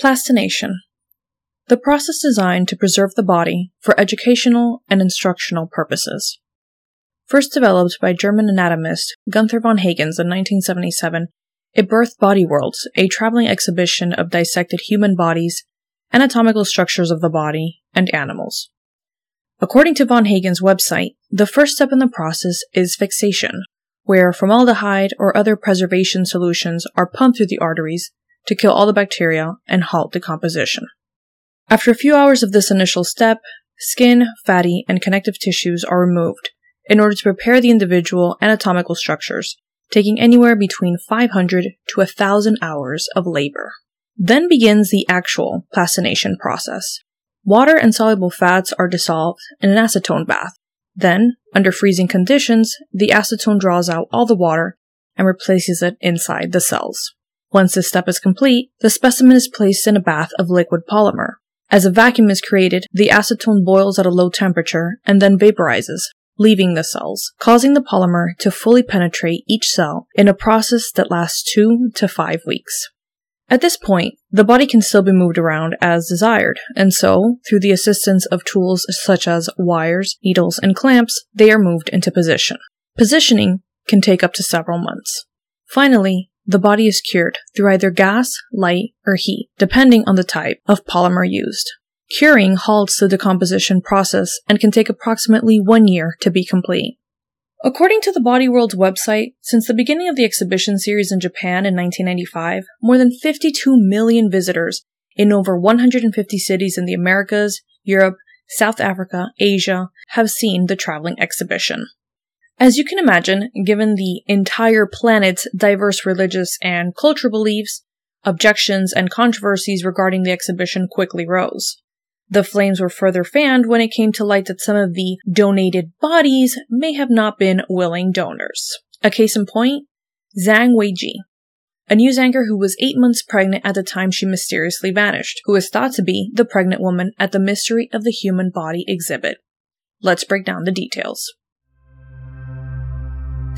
Plastination. The process designed to preserve the body for educational and instructional purposes. First developed by German anatomist Gunther von Hagens in 1977, it birthed Body Worlds, a traveling exhibition of dissected human bodies, anatomical structures of the body, and animals. According to von Hagen's website, the first step in the process is fixation, where formaldehyde or other preservation solutions are pumped through the arteries to kill all the bacteria and halt decomposition. After a few hours of this initial step, skin, fatty, and connective tissues are removed in order to prepare the individual anatomical structures, taking anywhere between 500 to 1,000 hours of labor. Then begins the actual plastination process. Water and soluble fats are dissolved in an acetone bath. Then, under freezing conditions, the acetone draws out all the water and replaces it inside the cells. Once this step is complete, the specimen is placed in a bath of liquid polymer. As a vacuum is created, the acetone boils at a low temperature and then vaporizes, leaving the cells, causing the polymer to fully penetrate each cell in a process that lasts two to five weeks. At this point, the body can still be moved around as desired, and so, through the assistance of tools such as wires, needles, and clamps, they are moved into position. Positioning can take up to several months. Finally, the body is cured through either gas, light, or heat, depending on the type of polymer used. Curing halts the decomposition process and can take approximately one year to be complete. According to the Body World's website, since the beginning of the exhibition series in Japan in 1995, more than 52 million visitors in over 150 cities in the Americas, Europe, South Africa, Asia have seen the traveling exhibition. As you can imagine, given the entire planet's diverse religious and cultural beliefs, objections and controversies regarding the exhibition quickly rose. The flames were further fanned when it came to light that some of the donated bodies may have not been willing donors. A case in point, Zhang Weijie, a news anchor who was eight months pregnant at the time she mysteriously vanished, who is thought to be the pregnant woman at the Mystery of the Human Body exhibit. Let's break down the details.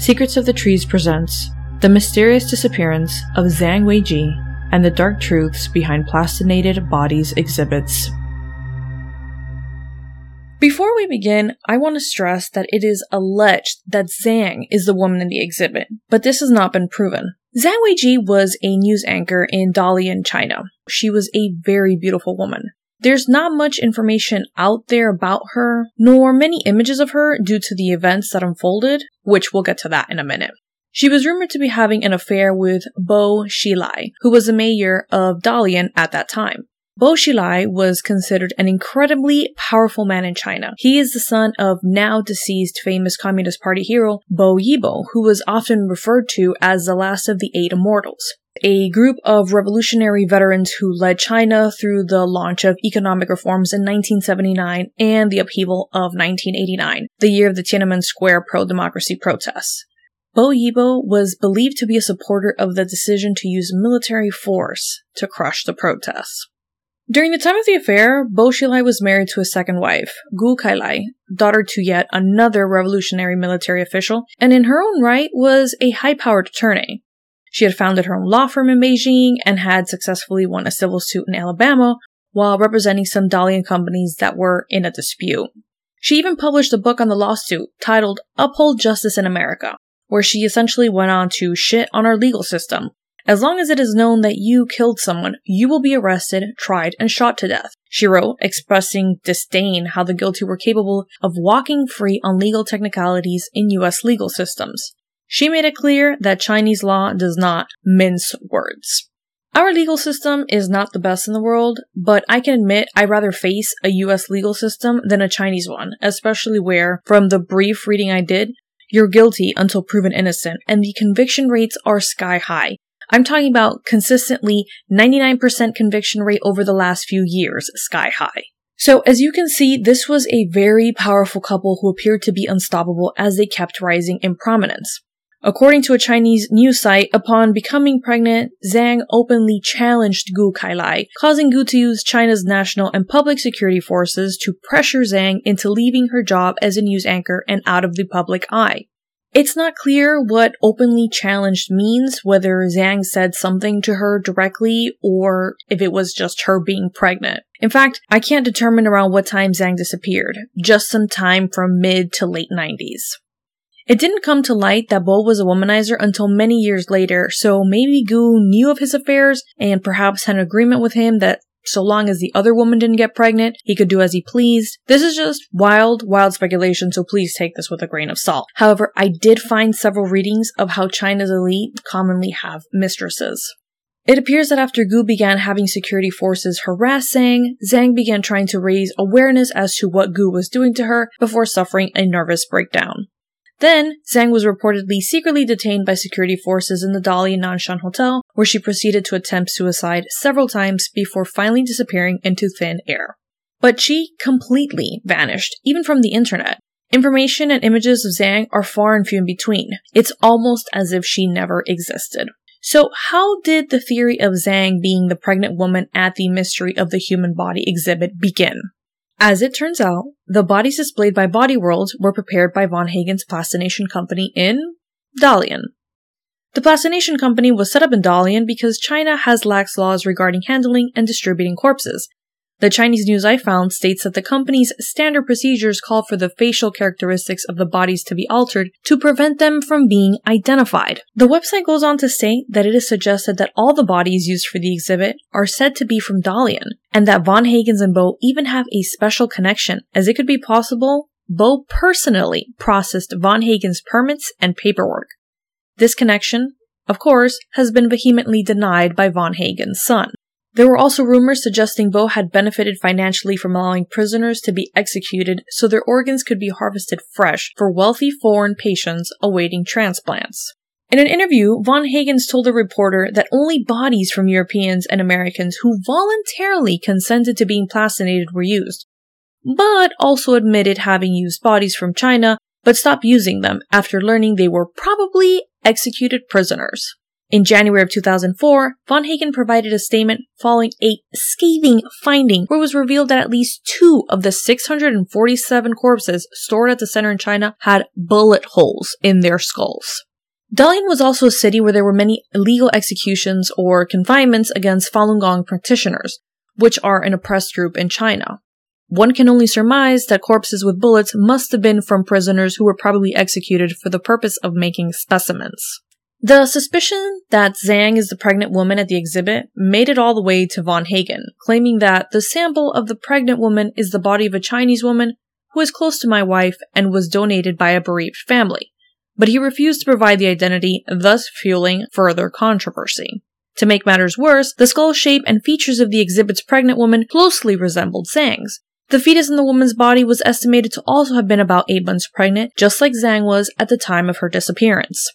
Secrets of the Trees presents The Mysterious Disappearance of Zhang Weijie and the Dark Truths Behind Plastinated Bodies exhibits. Before we begin, I want to stress that it is alleged that Zhang is the woman in the exhibit, but this has not been proven. Zhang Weijie was a news anchor in Dalian, China. She was a very beautiful woman. There's not much information out there about her, nor many images of her due to the events that unfolded, which we'll get to that in a minute. She was rumored to be having an affair with Bo Xilai, who was the mayor of Dalian at that time. Bo Xilai was considered an incredibly powerful man in China. He is the son of now deceased famous Communist Party hero Bo Yibo, who was often referred to as the last of the eight immortals a group of revolutionary veterans who led China through the launch of economic reforms in 1979 and the upheaval of 1989, the year of the Tiananmen Square pro-democracy protests. Bo Yibo was believed to be a supporter of the decision to use military force to crush the protests. During the time of the affair, Bo Xilai was married to a second wife, Gu Kailai, daughter to yet another revolutionary military official, and in her own right was a high-powered attorney. She had founded her own law firm in Beijing and had successfully won a civil suit in Alabama while representing some Dalian companies that were in a dispute. She even published a book on the lawsuit titled Uphold Justice in America, where she essentially went on to shit on our legal system. As long as it is known that you killed someone, you will be arrested, tried, and shot to death. She wrote, expressing disdain how the guilty were capable of walking free on legal technicalities in US legal systems. She made it clear that Chinese law does not mince words. Our legal system is not the best in the world, but I can admit I'd rather face a US legal system than a Chinese one, especially where, from the brief reading I did, you're guilty until proven innocent, and the conviction rates are sky high. I'm talking about consistently 99% conviction rate over the last few years, sky high. So as you can see, this was a very powerful couple who appeared to be unstoppable as they kept rising in prominence. According to a Chinese news site, upon becoming pregnant, Zhang openly challenged Gu Kailai, causing Gu to use China's national and public security forces to pressure Zhang into leaving her job as a news anchor and out of the public eye. It's not clear what openly challenged means, whether Zhang said something to her directly or if it was just her being pregnant. In fact, I can't determine around what time Zhang disappeared, just some time from mid to late 90s. It didn't come to light that Bo was a womanizer until many years later, so maybe Gu knew of his affairs and perhaps had an agreement with him that so long as the other woman didn't get pregnant, he could do as he pleased. This is just wild, wild speculation, so please take this with a grain of salt. However, I did find several readings of how China's elite commonly have mistresses. It appears that after Gu began having security forces harass Zhang, Zhang began trying to raise awareness as to what Gu was doing to her before suffering a nervous breakdown. Then, Zhang was reportedly secretly detained by security forces in the Dalian Nanshan Hotel, where she proceeded to attempt suicide several times before finally disappearing into thin air. But she completely vanished, even from the internet. Information and images of Zhang are far and few in between. It's almost as if she never existed. So, how did the theory of Zhang being the pregnant woman at the Mystery of the Human Body exhibit begin? As it turns out, the bodies displayed by Body World were prepared by Von Hagen's plastination company in Dalian. The plastination company was set up in Dalian because China has lax laws regarding handling and distributing corpses, the Chinese news I found states that the company's standard procedures call for the facial characteristics of the bodies to be altered to prevent them from being identified. The website goes on to state that it is suggested that all the bodies used for the exhibit are said to be from Dalian, and that Von Hagens and Bo even have a special connection, as it could be possible Bo personally processed Von Hagen's permits and paperwork. This connection, of course, has been vehemently denied by Von Hagen's son. There were also rumors suggesting Bo had benefited financially from allowing prisoners to be executed so their organs could be harvested fresh for wealthy foreign patients awaiting transplants. In an interview, Von Hagens told a reporter that only bodies from Europeans and Americans who voluntarily consented to being plastinated were used, but also admitted having used bodies from China but stopped using them after learning they were probably executed prisoners. In January of 2004, Von Hagen provided a statement following a scathing finding where it was revealed that at least two of the 647 corpses stored at the center in China had bullet holes in their skulls. Dalian was also a city where there were many illegal executions or confinements against Falun Gong practitioners, which are an oppressed group in China. One can only surmise that corpses with bullets must have been from prisoners who were probably executed for the purpose of making specimens. The suspicion that Zhang is the pregnant woman at the exhibit made it all the way to Von Hagen, claiming that the sample of the pregnant woman is the body of a Chinese woman who is close to my wife and was donated by a bereaved family. But he refused to provide the identity, thus fueling further controversy. To make matters worse, the skull shape and features of the exhibit's pregnant woman closely resembled Zhang's. The fetus in the woman's body was estimated to also have been about eight months pregnant, just like Zhang was at the time of her disappearance.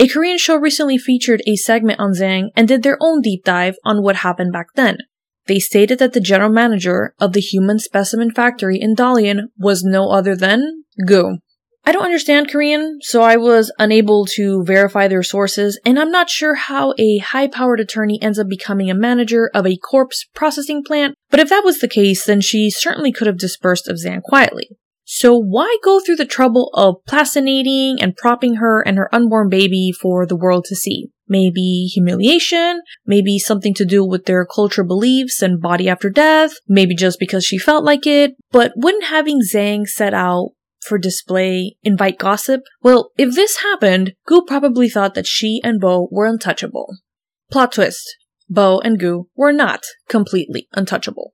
A Korean show recently featured a segment on Zhang and did their own deep dive on what happened back then. They stated that the general manager of the human specimen factory in Dalian was no other than Gu. I don't understand Korean, so I was unable to verify their sources, and I'm not sure how a high powered attorney ends up becoming a manager of a corpse processing plant, but if that was the case, then she certainly could have dispersed of Zhang quietly. So why go through the trouble of plastinating and propping her and her unborn baby for the world to see? Maybe humiliation, maybe something to do with their cultural beliefs and body after death, maybe just because she felt like it, but wouldn't having Zhang set out for display invite gossip? Well, if this happened, Gu probably thought that she and Bo were untouchable. Plot twist. Bo and Gu were not completely untouchable.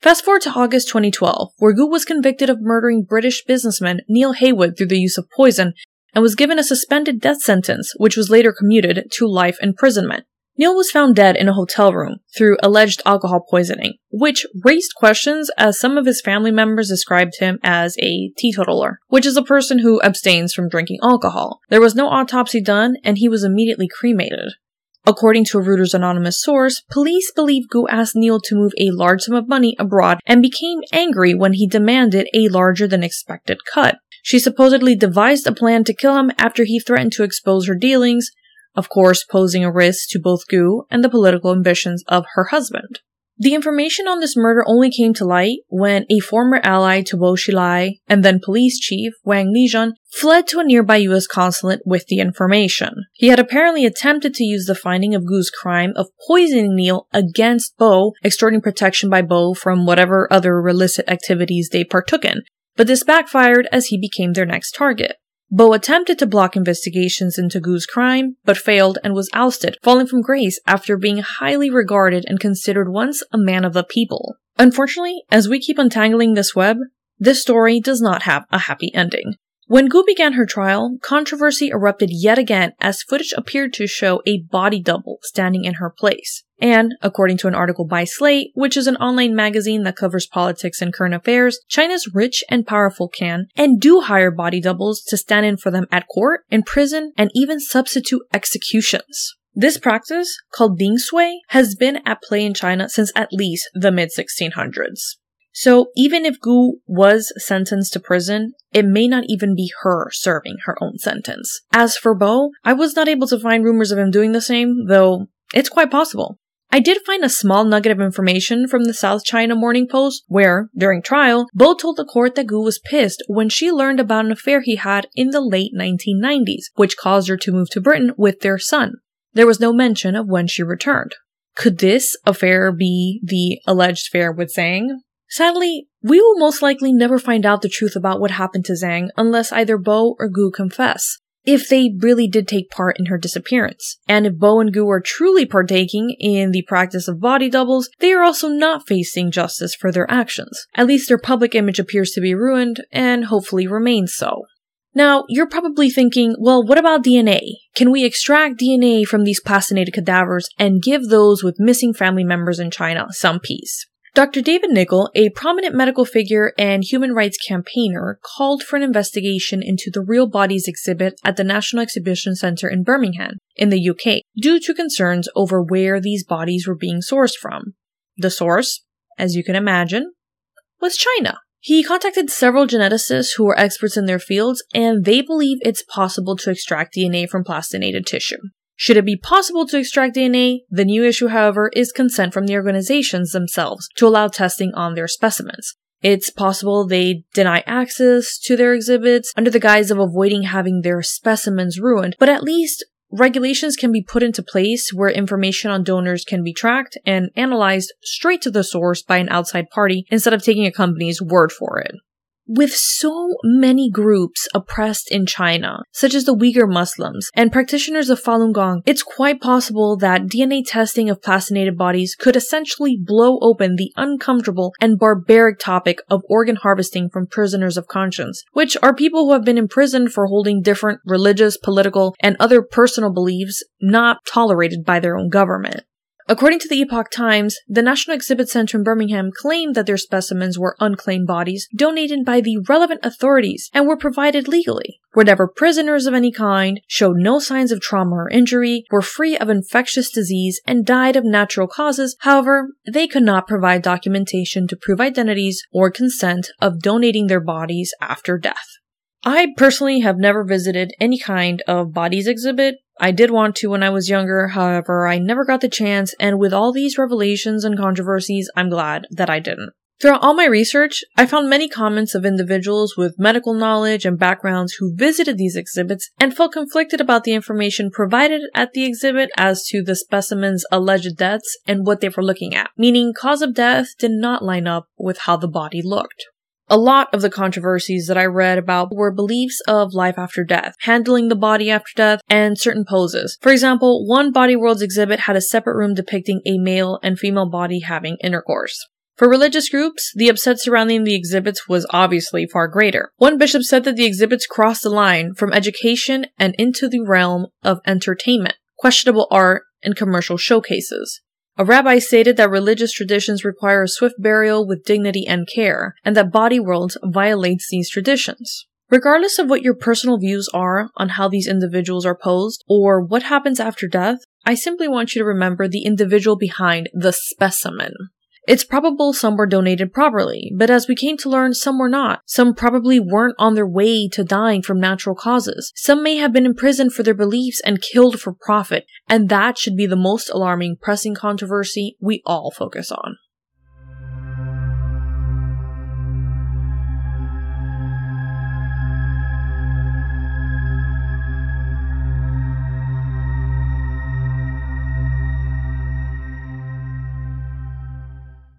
Fast forward to August 2012, where Gu was convicted of murdering British businessman Neil Heywood through the use of poison and was given a suspended death sentence, which was later commuted to life imprisonment. Neil was found dead in a hotel room through alleged alcohol poisoning, which raised questions as some of his family members described him as a teetotaler, which is a person who abstains from drinking alcohol. There was no autopsy done, and he was immediately cremated. According to a Reuters anonymous source, police believe Gu asked Neil to move a large sum of money abroad and became angry when he demanded a larger than expected cut. She supposedly devised a plan to kill him after he threatened to expose her dealings, of course posing a risk to both Gu and the political ambitions of her husband. The information on this murder only came to light when a former ally to Bo Xilai and then police chief Wang Lijun fled to a nearby US consulate with the information. He had apparently attempted to use the finding of Gu's crime of poisoning Neil against Bo, extorting protection by Bo from whatever other illicit activities they partook in, but this backfired as he became their next target. Bo attempted to block investigations into Gu's crime, but failed and was ousted, falling from grace after being highly regarded and considered once a man of the people. Unfortunately, as we keep untangling this web, this story does not have a happy ending. When Gu began her trial, controversy erupted yet again as footage appeared to show a body double standing in her place. And, according to an article by Slate, which is an online magazine that covers politics and current affairs, China's rich and powerful can and do hire body doubles to stand in for them at court, in prison, and even substitute executions. This practice, called Ding Zui, has been at play in China since at least the mid 1600s. So even if Gu was sentenced to prison, it may not even be her serving her own sentence. As for Bo, I was not able to find rumors of him doing the same, though it's quite possible. I did find a small nugget of information from the South China Morning Post where, during trial, Bo told the court that Gu was pissed when she learned about an affair he had in the late 1990s, which caused her to move to Britain with their son. There was no mention of when she returned. Could this affair be the alleged affair with Zhang? Sadly, we will most likely never find out the truth about what happened to Zhang unless either Bo or Gu confess, if they really did take part in her disappearance. And if Bo and Gu are truly partaking in the practice of body doubles, they are also not facing justice for their actions. At least their public image appears to be ruined, and hopefully remains so. Now, you're probably thinking, well, what about DNA? Can we extract DNA from these plastinated cadavers and give those with missing family members in China some peace? Dr. David Nicholl, a prominent medical figure and human rights campaigner, called for an investigation into the Real Bodies exhibit at the National Exhibition Centre in Birmingham, in the UK, due to concerns over where these bodies were being sourced from. The source, as you can imagine, was China. He contacted several geneticists who are experts in their fields, and they believe it's possible to extract DNA from plastinated tissue. Should it be possible to extract DNA, the new issue, however, is consent from the organizations themselves to allow testing on their specimens. It's possible they deny access to their exhibits under the guise of avoiding having their specimens ruined, but at least regulations can be put into place where information on donors can be tracked and analyzed straight to the source by an outside party instead of taking a company's word for it. With so many groups oppressed in China, such as the Uyghur Muslims and practitioners of Falun Gong, it's quite possible that DNA testing of plastinated bodies could essentially blow open the uncomfortable and barbaric topic of organ harvesting from prisoners of conscience, which are people who have been imprisoned for holding different religious, political, and other personal beliefs not tolerated by their own government. According to the Epoch Times, the National Exhibit Center in Birmingham claimed that their specimens were unclaimed bodies donated by the relevant authorities and were provided legally. Were never prisoners of any kind, showed no signs of trauma or injury, were free of infectious disease, and died of natural causes. However, they could not provide documentation to prove identities or consent of donating their bodies after death. I personally have never visited any kind of bodies exhibit, I did want to when I was younger, however, I never got the chance, and with all these revelations and controversies, I'm glad that I didn't. Throughout all my research, I found many comments of individuals with medical knowledge and backgrounds who visited these exhibits and felt conflicted about the information provided at the exhibit as to the specimen's alleged deaths and what they were looking at, meaning cause of death did not line up with how the body looked. A lot of the controversies that I read about were beliefs of life after death, handling the body after death, and certain poses. For example, one Body Worlds exhibit had a separate room depicting a male and female body having intercourse. For religious groups, the upset surrounding the exhibits was obviously far greater. One bishop said that the exhibits crossed the line from education and into the realm of entertainment, questionable art, and commercial showcases. A rabbi stated that religious traditions require a swift burial with dignity and care, and that Body World violates these traditions. Regardless of what your personal views are on how these individuals are posed or what happens after death, I simply want you to remember the individual behind the specimen. It's probable some were donated properly, but as we came to learn, some were not. Some probably weren't on their way to dying from natural causes. Some may have been imprisoned for their beliefs and killed for profit, and that should be the most alarming pressing controversy we all focus on.